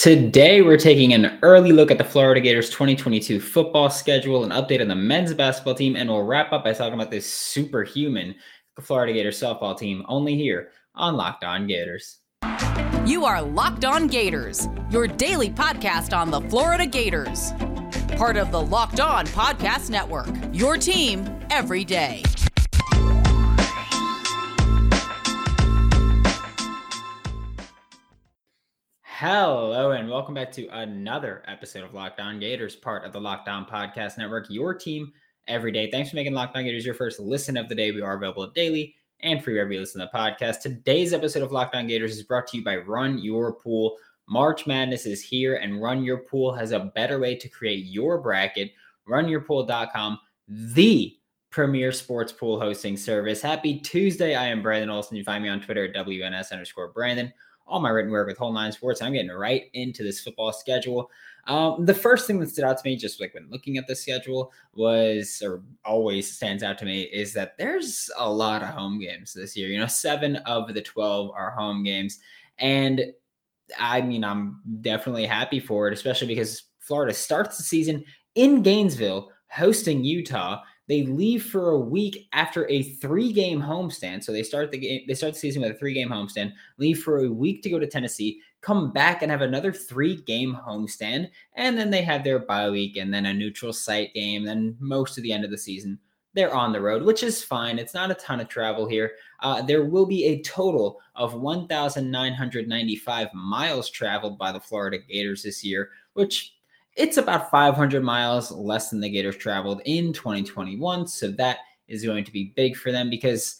Today, we're taking an early look at the Florida Gators 2022 football schedule, an update on the men's basketball team, and we'll wrap up by talking about this superhuman Florida Gators softball team only here on Locked On Gators. You are Locked On Gators, your daily podcast on the Florida Gators. Part of the Locked On Podcast Network, your team every day. Hello, and welcome back to another episode of Locked On Gators, part of the Locked On Podcast Network, your team every day. Thanks for making Locked On Gators your first listen of the day. We are available daily and free wherever you listen to the podcast. Today's episode of Locked On Gators is brought to you by Run Your Pool. March Madness is here, and Run Your Pool has a better way to create your bracket. RunYourPool.com, the premier sports pool hosting service. Happy Tuesday. I am Brandon Olson. You find me on Twitter at WNS underscore Brandon all my written work with Whole Nine Sports. I'm getting right into this football schedule. Um, the first thing that stood out to me, just like when looking at the schedule, was or always stands out to me is that there's a lot of home games this year. You know, seven of the 12 are home games. And I mean, I'm definitely happy for it, especially because Florida starts the season in Gainesville hosting Utah. They leave for a week after a three-game homestand. So they start the game, they start the season with a three-game homestand, leave for a week to go to Tennessee, come back and have another three-game homestand, and then they have their bye week and then a neutral site game. Then most of the end of the season, they're on the road, which is fine. It's not a ton of travel here. Uh, there will be a total of 1,995 miles traveled by the Florida Gators this year, which it's about 500 miles less than the Gators traveled in 2021. So that is going to be big for them because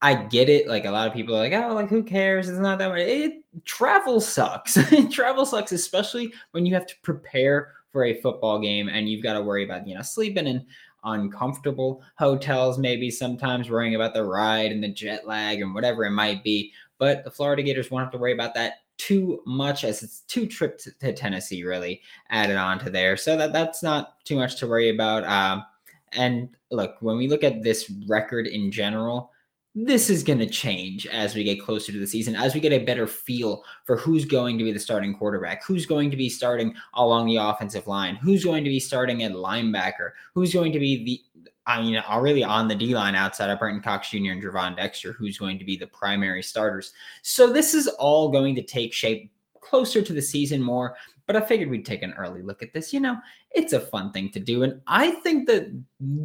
I get it. Like a lot of people are like, oh, like who cares? It's not that much. It travel sucks. travel sucks, especially when you have to prepare for a football game and you've got to worry about, you know, sleeping in uncomfortable hotels, maybe sometimes worrying about the ride and the jet lag and whatever it might be. But the Florida Gators won't have to worry about that too much as it's two trips to Tennessee really added on to there. So that that's not too much to worry about. Um, and look, when we look at this record in general, this is going to change as we get closer to the season, as we get a better feel for who's going to be the starting quarterback, who's going to be starting along the offensive line, who's going to be starting at linebacker, who's going to be the I mean, uh, already on the D line outside of Brenton Cox Jr. and Gervon Dexter, who's going to be the primary starters. So this is all going to take shape closer to the season more. But I figured we'd take an early look at this. You know, it's a fun thing to do. And I think that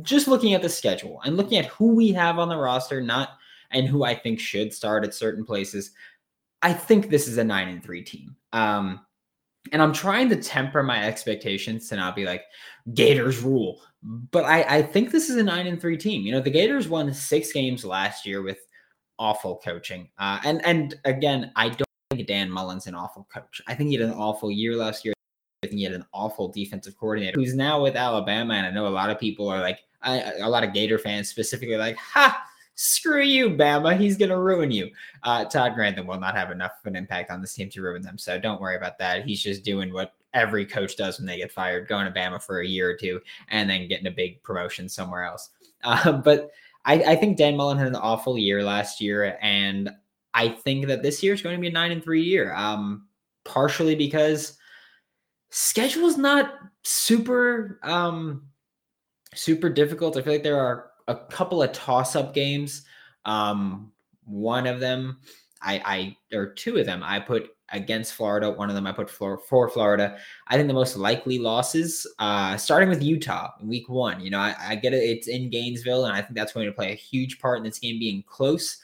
just looking at the schedule and looking at who we have on the roster, not and who I think should start at certain places, I think this is a nine and three team. Um, and I'm trying to temper my expectations to not be like Gators rule but I, I think this is a nine and three team. You know, the Gators won six games last year with awful coaching. Uh, and and again, I don't think Dan Mullen's an awful coach. I think he had an awful year last year. I think he had an awful defensive coordinator who's now with Alabama. And I know a lot of people are like, I, a lot of Gator fans specifically, like, ha, screw you, Bama. He's going to ruin you. Uh, Todd Grantham will not have enough of an impact on this team to ruin them. So don't worry about that. He's just doing what every coach does when they get fired, going to Bama for a year or two and then getting a big promotion somewhere else. Uh, but I, I, think Dan Mullen had an awful year last year, and I think that this year is going to be a nine and three year. Um, partially because schedule is not super um, super difficult. I feel like there are a couple of toss up games. Um, one of them, I, I or two of them, I put against Florida. One of them I put for, for Florida. I think the most likely losses, uh, starting with Utah, in week one. You know, I, I get it. It's in Gainesville, and I think that's going to play a huge part in this game being close.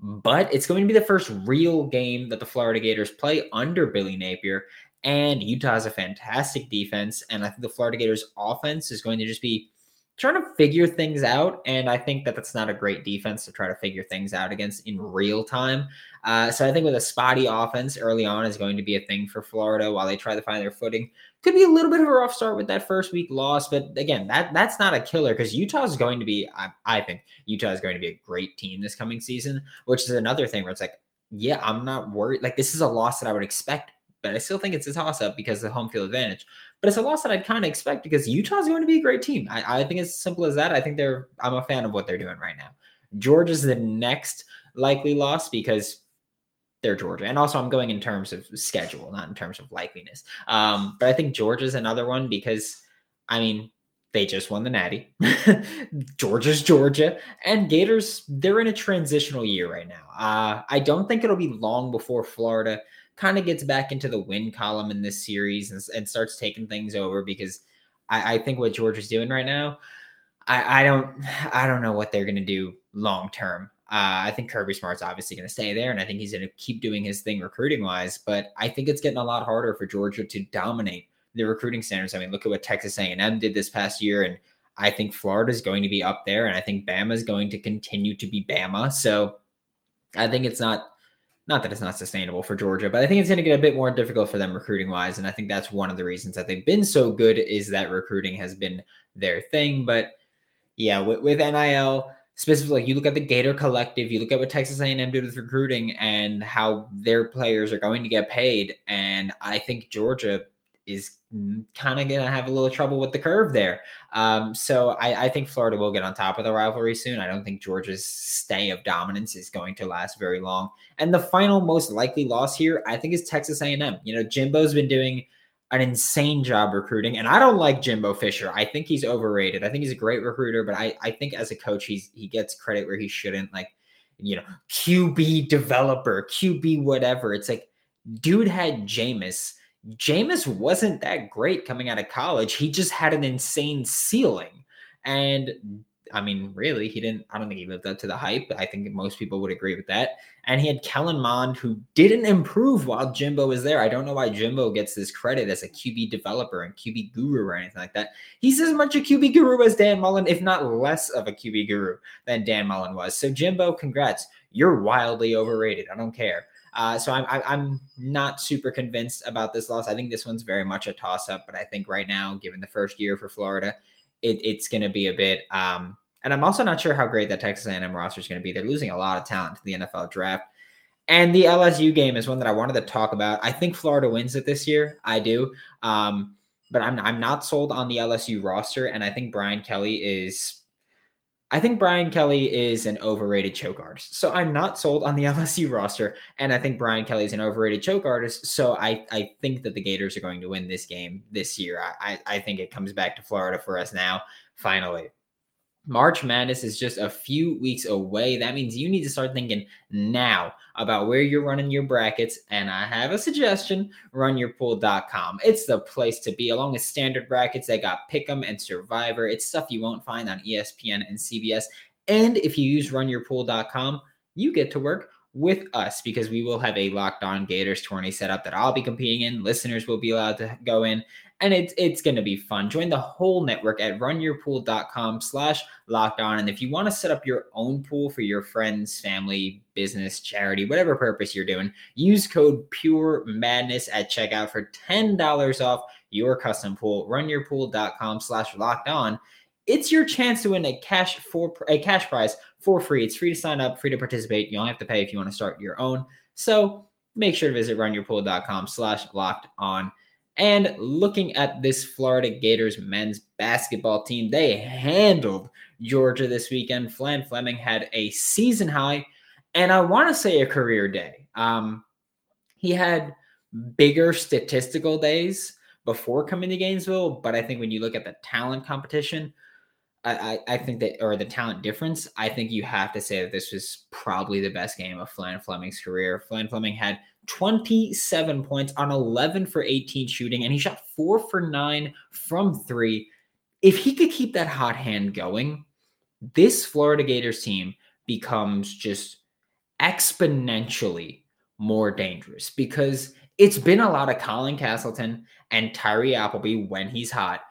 But it's going to be the first real game that the Florida Gators play under Billy Napier. And Utah has a fantastic defense. And I think the Florida Gators offense is going to just be trying to figure things out. And I think that that's not a great defense to try to figure things out against in real time. Uh, so I think with a spotty offense early on is going to be a thing for Florida while they try to find their footing. Could be a little bit of a rough start with that first week loss, but again, that that's not a killer because Utah is going to be. I, I think Utah is going to be a great team this coming season, which is another thing where it's like, yeah, I'm not worried. Like this is a loss that I would expect but I still think it's a toss up because of the home field advantage. But it's a loss that I'd kind of expect because Utah's going to be a great team. I, I think it's as simple as that. I think they're, I'm a fan of what they're doing right now. Georgia's the next likely loss because they're Georgia. And also, I'm going in terms of schedule, not in terms of likeliness. Um, but I think Georgia's another one because, I mean, they just won the Natty. Georgia's Georgia, and Gators. They're in a transitional year right now. Uh, I don't think it'll be long before Florida kind of gets back into the win column in this series and, and starts taking things over because I, I think what Georgia's doing right now. I, I don't I don't know what they're to do long term. Uh, I think Kirby Smart's obviously going to stay there, and I think he's going to keep doing his thing recruiting wise. But I think it's getting a lot harder for Georgia to dominate the recruiting standards. I mean, look at what Texas A&M did this past year, and I think Florida is going to be up there, and I think Bama is going to continue to be Bama. So I think it's not not that it's not sustainable for Georgia, but I think it's going to get a bit more difficult for them recruiting wise, and I think that's one of the reasons that they've been so good is that recruiting has been their thing. But yeah, with, with NIL specifically, you look at the Gator Collective, you look at what Texas A&M did with recruiting and how their players are going to get paid, and I think Georgia is kind of going to have a little trouble with the curve there. Um, so I, I, think Florida will get on top of the rivalry soon. I don't think Georgia's stay of dominance is going to last very long. And the final most likely loss here, I think, is Texas A&M. You know, Jimbo's been doing – an insane job recruiting. And I don't like Jimbo Fisher. I think he's overrated. I think he's a great recruiter, but I, I think as a coach, he's he gets credit where he shouldn't. Like, you know, QB developer, QB whatever. It's like, dude had Jameis. Jameis wasn't that great coming out of college. He just had an insane ceiling. And I mean, really, he didn't. I don't think he lived up to the hype. I think most people would agree with that. And he had Kellen Mond, who didn't improve while Jimbo was there. I don't know why Jimbo gets this credit as a QB developer and QB guru or anything like that. He's as much a QB guru as Dan Mullen, if not less of a QB guru than Dan Mullen was. So Jimbo, congrats. You're wildly overrated. I don't care. Uh, so I'm I'm not super convinced about this loss. I think this one's very much a toss up, but I think right now, given the first year for Florida, it, it's going to be a bit. Um, and I'm also not sure how great that Texas A&M roster is going to be. They're losing a lot of talent to the NFL draft. And the LSU game is one that I wanted to talk about. I think Florida wins it this year. I do. Um, but I'm I'm not sold on the LSU roster, and I think Brian Kelly is. I think Brian Kelly is an overrated choke artist. So I'm not sold on the LSU roster, and I think Brian Kelly is an overrated choke artist. So I I think that the Gators are going to win this game this year. I I, I think it comes back to Florida for us now. Finally. March Madness is just a few weeks away. That means you need to start thinking now about where you're running your brackets. And I have a suggestion runyourpool.com. It's the place to be, along with standard brackets. They got Pick'em and Survivor. It's stuff you won't find on ESPN and CBS. And if you use runyourpool.com, you get to work with us because we will have a locked on Gators tourney set up that I'll be competing in. Listeners will be allowed to go in and it's it's going to be fun. Join the whole network at runyourpool.com slash locked on. And if you want to set up your own pool for your friends, family, business, charity, whatever purpose you're doing, use code pure madness at checkout for $10 off your custom pool. Runyourpool.com slash locked on. It's your chance to win a cash for a cash prize for free. It's free to sign up, free to participate. You don't have to pay if you want to start your own. So make sure to visit runyourpool.com slash locked on. And looking at this Florida Gators men's basketball team, they handled Georgia this weekend. Phlan Fleming had a season high, and I want to say a career day. Um, he had bigger statistical days before coming to Gainesville, but I think when you look at the talent competition, I, I, think that, or the talent difference, I think you have to say that this was probably the best game of Phlan Fleming's career. Phlan Fleming had 27 points on 11 for 18 shooting, and he shot four for nine from three. If he could keep that hot hand going, this Florida Gators team becomes just exponentially more dangerous because it's been a lot of Colin Castleton and Tyree Appleby when he's hot.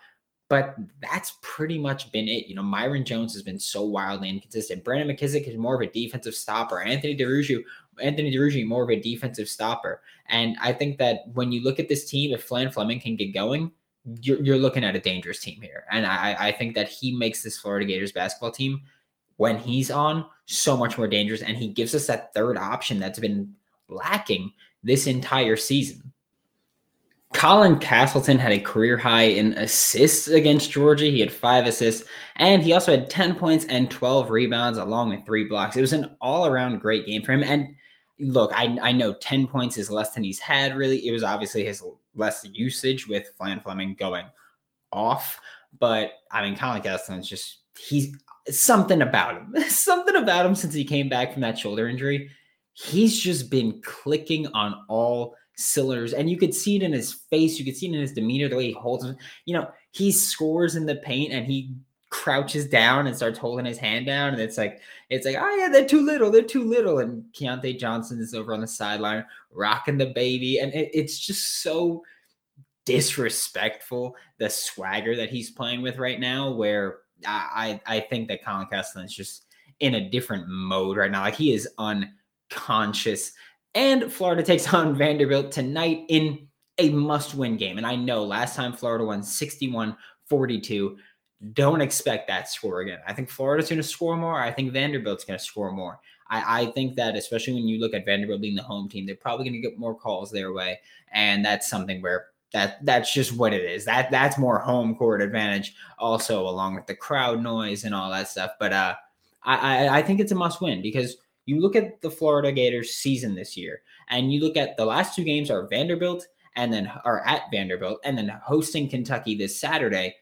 But that's pretty much been it. You know, Myreon Jones has been so wildly inconsistent. Brandon McKissic is more of a defensive stopper. Anthony Duruji Anthony Duruji more of a defensive stopper. And I think that when you look at this team, if Phlan Fleming can get going, you're, you're looking at a dangerous team here. And I, I think that he makes this Florida Gators basketball team, when he's on, so much more dangerous. And he gives us that third option that's been lacking this entire season. Colin Castleton had a career high in assists against Georgia. He had five assists, and he also had 10 points and 12 rebounds, along with three blocks. It was an all around great game for him. And look, I, I know 10 points is less than he's had, really. It was obviously his less usage with Phlan Fleming going off. But I mean, Colin Castleton's just, he's something about him, something about him since he came back from that shoulder injury. He's just been clicking on all cylinders. And you could see it in his face. You could see it in his demeanor, the way he holds him. You know, he scores in the paint and he crouches down and starts holding his hand down. And it's like, it's like, oh yeah, they're too little. They're too little. And Keyontae Johnson is over on the sideline rocking the baby. And it, it's just so disrespectful, the swagger that he's playing with right now, where I, I think that Colin Castleton is just in a different mode right now. Like he is unconscious. And Florida takes on Vanderbilt tonight in a must win game. And I know last time Florida won 61 42. Don't expect that score again. I think Florida's going to score more. I think Vanderbilt's going to score more. I, I, think that, especially when you look at Vanderbilt being the home team, they're probably going to get more calls their way. And that's something where that that's just what it is. That that's more home court advantage, also along with the crowd noise and all that stuff. But uh, I, I think it's a must win because you look at the Florida Gators season this year, and you look at the last two games are Vanderbilt and then are at Vanderbilt, and then hosting Kentucky this Saturday,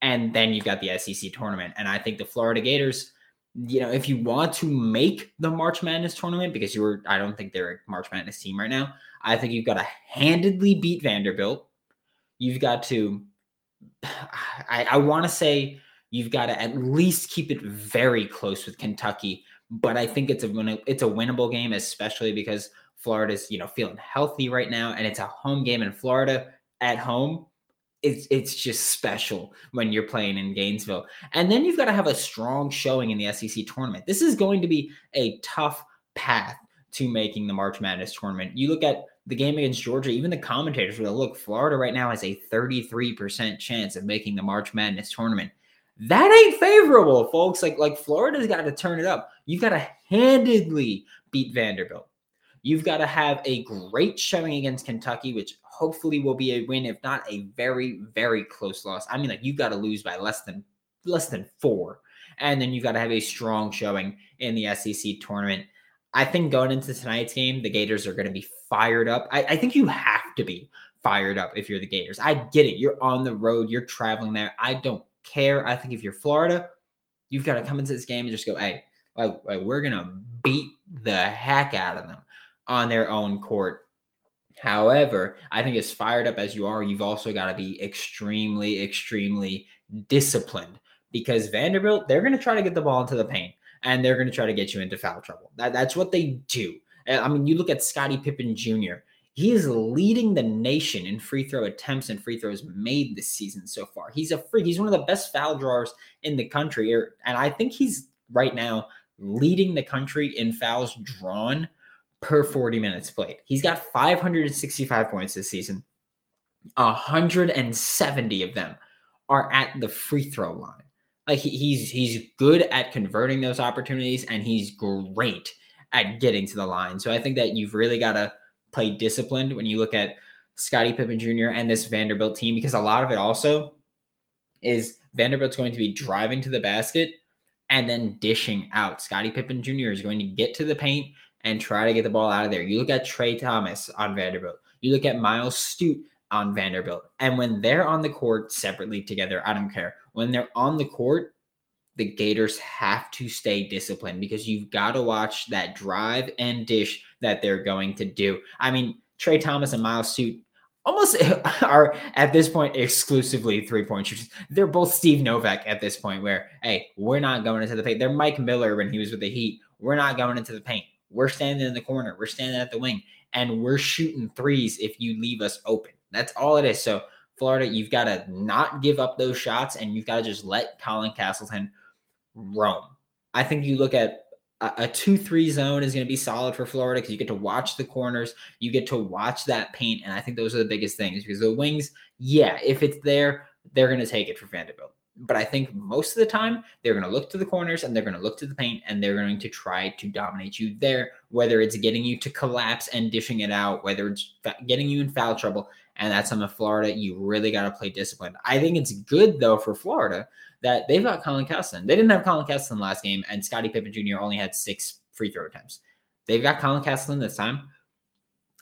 and then you've got the SEC tournament. And I think the Florida Gators, you know, if you want to make the March Madness tournament, because you were, I don't think they're a March Madness team right now. I think you've got to handedly beat Vanderbilt. You've got to, I, I want to say you've got to at least keep it very close with Kentucky. But I think it's a it's a winnable game, especially because Florida's you know feeling healthy right now, and it's a home game in Florida at home. It's it's just special when you're playing in Gainesville, and then you've got to have a strong showing in the SEC tournament. This is going to be a tough path to making the March Madness tournament. You look at the game against Georgia, even the commentators were like, look, Florida right now has a 33% chance of making the March Madness tournament. That ain't favorable, folks. Like, like Florida's got to turn it up. You've got to handedly beat Vanderbilt. You've got to have a great showing against Kentucky, which hopefully will be a win, if not a very, very close loss. I mean, like you've got to lose by less than less than four. And then you've got to have a strong showing in the SEC tournament. I think going into tonight's game, the Gators are going to be fired up. I, I, think you have to be fired up if you're the Gators. I get it. You're on the road, you're traveling there. I don't care. I think if you're Florida, you've got to come into this game and just go, hey, like, like we're to beat the heck out of them on their own court. However, I think as fired up as you are, you've also got to be extremely, extremely disciplined because Vanderbilt, they're going to try to get the ball into the paint and they're going to try to get you into foul trouble. That, that's what they do. I mean, you look at Scottie Pippen Jr., he is leading the nation in free throw attempts and free throws made this season so far. He's a freak. He's one of the best foul drawers in the country. Er, and I think he's right now leading the country in fouls drawn per 40 minutes played. He's got 565 points this season. 170 of them are at the free throw line. Like he, he's he's good at converting those opportunities and he's great at getting to the line. So I think that you've really got to play disciplined when you look at Scottie Pippen Jr. and this Vanderbilt team because a lot of it also is Vanderbilt's going to be driving to the basket and then dishing out. Scottie Pippen Jr. is going to get to the paint and try to get the ball out of there. You look at Trey Thomas on Vanderbilt. You look at Myles Stute on Vanderbilt. And when they're on the court separately together, I don't care. When they're on the court, the Gators have to stay disciplined because you've got to watch that drive and dish that they're going to do. I mean, Trey Thomas and Myles Stute almost are at this point exclusively three point shooters. They're both Steve Novak at this point, where, hey, we're not going into the paint. They're Mike Miller when he was with the Heat. We're not going into the paint. We're standing in the corner. We're standing at the wing and we're shooting threes if you leave us open. That's all it is. So, Florida, you've got to not give up those shots and you've got to just let Colin Castleton roam. I think you look at a 2 3 zone is going to be solid for Florida because you get to watch the corners, you get to watch that paint. And I think those are the biggest things because the wings, yeah, if it's there, they're going to take it for Vanderbilt. But I think most of the time they're going to look to the corners and they're going to look to the paint and they're going to try to dominate you there, whether it's getting you to collapse and dishing it out, whether it's getting you in foul trouble. And that's some of Florida. You really got to play disciplined. I think it's good, though, for Florida that they've got Colin Castleton. They didn't have Colin Castleton last game, and Scottie Pippen Jr. only had six free throw attempts. they've got Colin Castleton this time.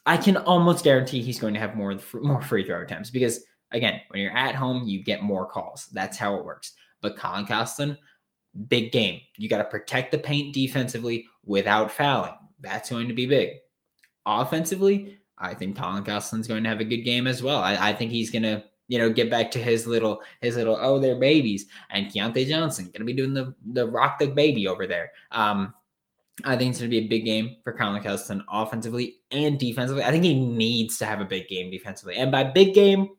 I can almost guarantee he's going to have more more free throw attempts because again, when you're at home, you get more calls. That's how it works. But Colin Castleton, big game. You got to protect the paint defensively without fouling. That's going to be big. Offensively, I think Colin Castleton's going to have a good game as well. I, I think he's going to you know, get back to his little his little oh they're babies and Keyontae Johnson gonna be doing the the rock the baby over there. Um, I think it's to be a big game for Colin Castleton offensively and defensively. I think he needs to have a big game defensively. And by big game,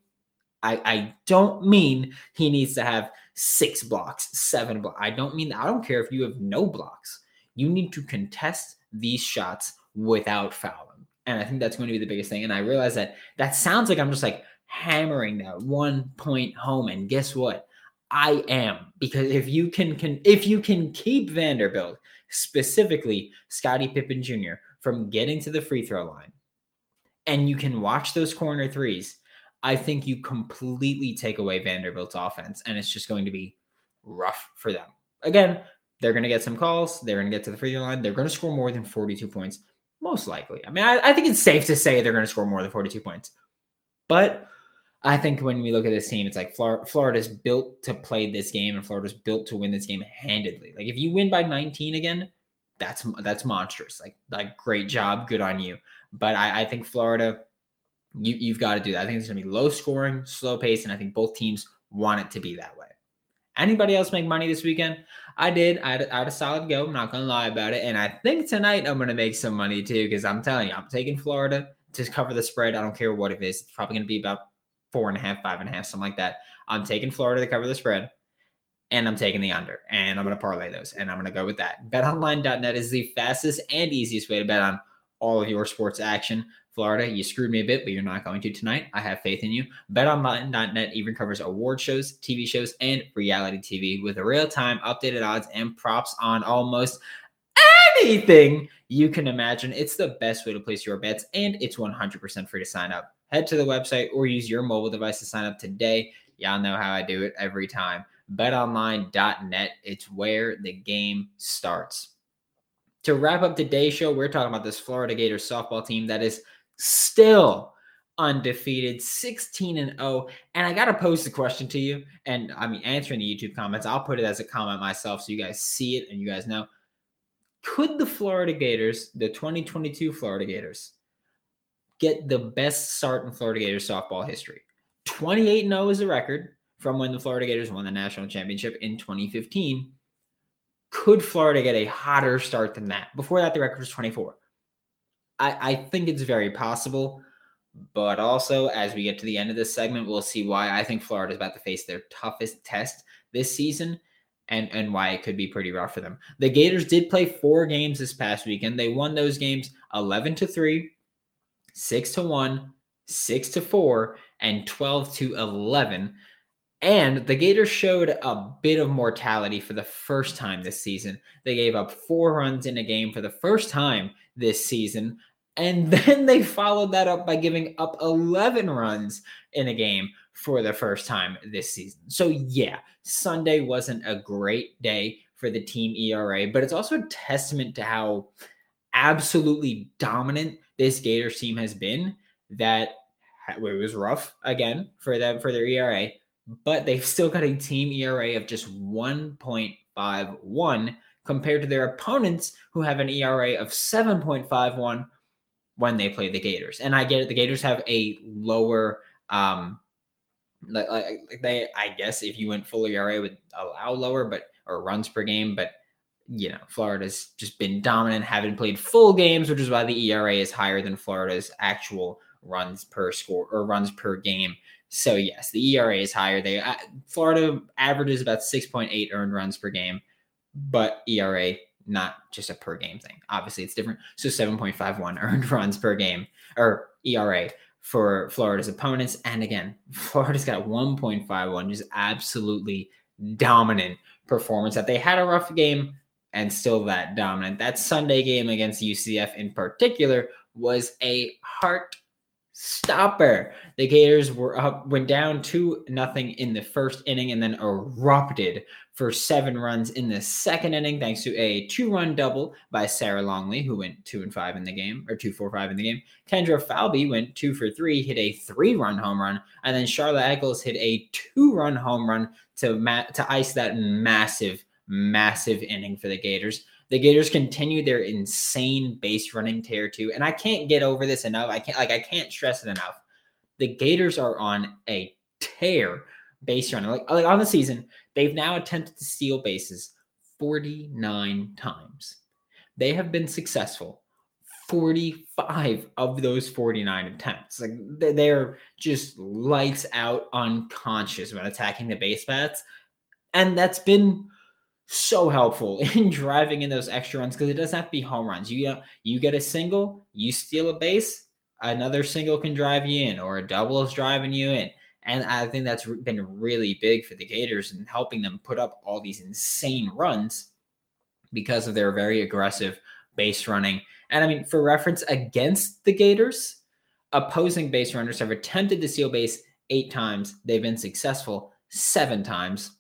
I, I don't mean he needs to have six blocks, seven blocks. I don't mean. I don't care if you have no blocks. You need to contest these shots without fouling. And I think that's going to be the biggest thing. And I realize that that sounds like I'm just like hammering that one point home. And guess what? I am because if you can, can if you can keep Vanderbilt specifically Scottie Pippen Jr., from getting to the free throw line, and you can watch those corner threes, I think you completely take away Vanderbilt's offense, and it's just going to be rough for them. Again, they're going to get some calls. They're going to get to the free throw line. They're going to score more than 42 points, most likely. I mean, I, I think it's safe to say they're going to score more than 42 points. But I think when we look at this team, it's like Florida Florida's built to play this game, and Florida's built to win this game handedly. Like if you win by 19 again, that's that's monstrous. Like like great job, good on you. But I, I think Florida, you you've got to do that. I think it's gonna be low scoring, slow pace, and I think both teams want it to be that way. Anybody else make money this weekend? I did. I had, I had a solid go. I'm not gonna lie about it. And I think tonight I'm gonna make some money too, because I'm telling you, I'm taking Florida to cover the spread. I don't care what it is. It's probably gonna be about four and a half, five and a half, something like that. I'm taking Florida to cover the spread, and I'm taking the under, and I'm going to parlay those, and I'm going to go with that. BetOnline.net is the fastest and easiest way to bet on all of your sports action. Florida, you screwed me a bit, but you're not going to tonight. I have faith in you. BetOnline.net even covers award shows, TV shows, and reality TV with real-time updated odds and props on almost anything you can imagine. It's the best way to place your bets, and it's 100% free to sign up head to the website or use your mobile device to sign up today. Y'all know how I do it every time. BetOnline.net, it's where the game starts. To wrap up today's show, we're talking about this Florida Gators softball team that is still undefeated, 16 and 0. And I got to pose the question to you. And I mean, answering the YouTube comments, I'll put it as a comment myself so you guys see it and you guys know. Could the Florida Gators, the 2022 Florida Gators, get the best start in Florida Gators softball history. 28 0 is the record from when the Florida Gators won the national championship in 2015. Could Florida get a hotter start than that? Before that, the record was 24. I, I think it's very possible. But also, as we get to the end of this segment, we'll see why I think Florida is about to face their toughest test this season and, and why it could be pretty rough for them. The Gators did play four games this past weekend. They won those games 11 to 3, six to one, six to four, and 12 to 11. And the Gators showed a bit of mortality for the first time this season. They gave up four runs in a game for the first time this season. And then they followed that up by giving up 11 runs in a game for the first time this season. So, yeah, Sunday wasn't a great day for the team ERA, but it's also a testament to how absolutely dominant this Gators team has been that it was rough again for them for their ERA, but they've still got a team ERA of just 1.51 compared to their opponents who have an ERA of 7.51 when they play the Gators. And I get it, the Gators have a lower um like, like they I guess if you went full ERA would allow lower but or runs per game, but you know, Florida's just been dominant, haven't played full games, which is why the ERA is higher than Florida's actual runs per score or runs per game. So yes, the ERA is higher. They uh, Florida averages about 6.8 earned runs per game, but ERA not just a per game thing. Obviously, it's different. So 7.51 earned runs per game or ERA for Florida's opponents. And again, Florida's got 1.51, just absolutely dominant performance. That they had a rough game and still that dominant. That Sunday game against UCF in particular was a heart stopper. The Gators were up, went down two nothing in the first inning, and then erupted for seven runs in the second inning, thanks to a two-run double by Sarah Longley, who went two and five in the game, or two four five in the game. Kendra Falby went two for three, hit a three-run home run, and then Charla Echols hit a two-run home run to ma- to ice that massive, massive inning for the Gators. The Gators continue their insane base running tear too, and I can't get over this enough. I can't like I can't stress it enough. The Gators are on a tear base running. Like, like on the season, they've now attempted to steal bases 49 times. They have been successful 45 of those 49 attempts. Like they're just lights out unconscious when attacking the base bats. And that's been so helpful in driving in those extra runs because it doesn't have to be home runs. You get, you get a single, you steal a base, another single can drive you in, or a double is driving you in. And I think that's been really big for the Gators and helping them put up all these insane runs because of their very aggressive base running. And I mean, for reference, against the Gators, opposing base runners have attempted to steal base eight times. They've been successful seven times.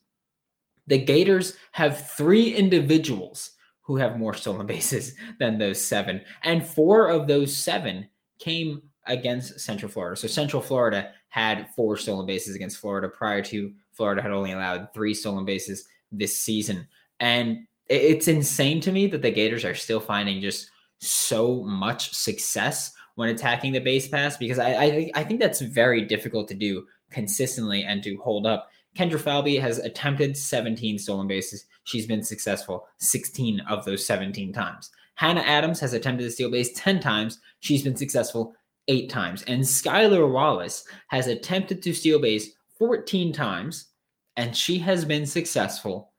The Gators have three individuals who have more stolen bases than those seven. And four of those seven came against Central Florida. So Central Florida had four stolen bases against Florida prior to Florida had only allowed three stolen bases this season. And it's insane to me that the Gators are still finding just so much success when attacking the base pass because I, I, I think that's very difficult to do consistently and to hold up. Kendra Falby has attempted 17 stolen bases. She's been successful 16 of those 17 times. Hannah Adams has attempted to steal base 10 times. She's been successful eight times. And Skylar Wallace has attempted to steal base 14 times, and she has been successful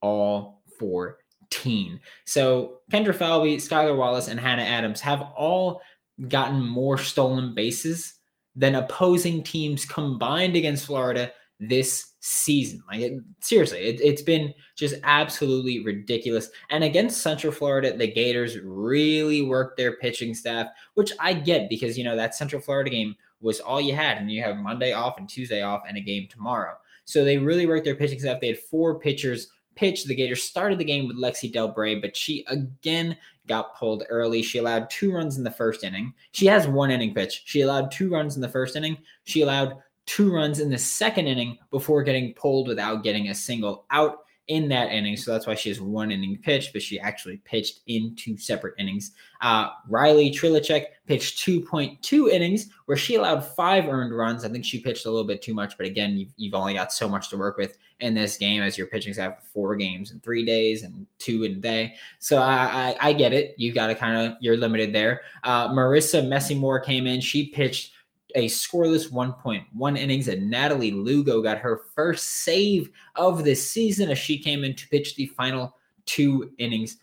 all 14. So Kendra Falby, Skylar Wallace, and Hannah Adams have all gotten more stolen bases than opposing teams combined against Florida this season. Like it, seriously, it, has been just absolutely ridiculous. And against Central Florida, the Gators really worked their pitching staff, which I get because you know that Central Florida game was all you had, and you have Monday off and Tuesday off and a game tomorrow. So they really worked their pitching staff. They had four pitchers pitch. The Gators started the game with Lexie Delbrey, but she again got pulled early. She allowed two runs in the first inning. She has one inning pitch. She allowed two runs in the first inning. She allowed two runs in the second inning before getting pulled without getting a single out in that inning. So that's why she has one inning pitch, but she actually pitched in two separate innings. Uh, Rylee Trlicek pitched 2.2 innings where she allowed five earned runs. I think she pitched a little bit too much, but again, you've, you've only got so much to work with in this game as your pitching staff four games in three days and two in a day. So I, I, I get it. You've got to kind of, you're limited there. Uh, Marissa Messimore came in. She pitched a scoreless 1.1 innings, and Natalie Lugo got her first save of the season as she came in to pitch the final two innings.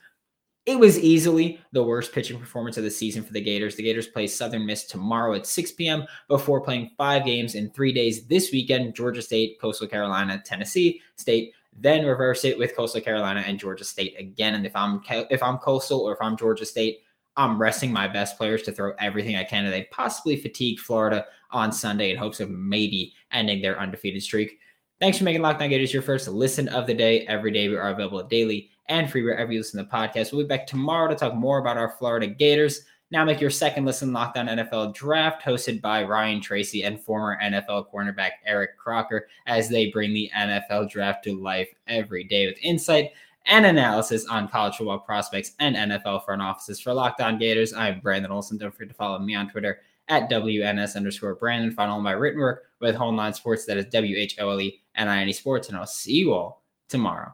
It was easily the worst pitching performance of the season for the Gators. The Gators play Southern Miss tomorrow at 6 p.m. before playing five games in three days this weekend Georgia State, Coastal Carolina, Tennessee State. Then reverse it with Coastal Carolina and Georgia State again. And if I'm if I'm Coastal or if I'm Georgia State, I'm resting my best players to throw everything I can. And they possibly fatigue Florida on Sunday in hopes of maybe ending their undefeated streak. Thanks for making Locked On Gators your first listen of the day. Every day we are available daily and free wherever you listen to the podcast. We'll be back tomorrow to talk more about our Florida Gators. Now make your second listen Locked On NFL Draft, hosted by Ryan Tracy and former NFL cornerback Eric Crocker, as they bring the NFL Draft to life every day with insight and analysis on college football prospects and NFL front offices. For Locked On Gators, I'm Brandon Olson. Don't forget to follow me on Twitter at WNS underscore Brandon. Find all my written work with Whole Nine Sports. That is W H O L E N I N E Sports. And I'll see you all tomorrow.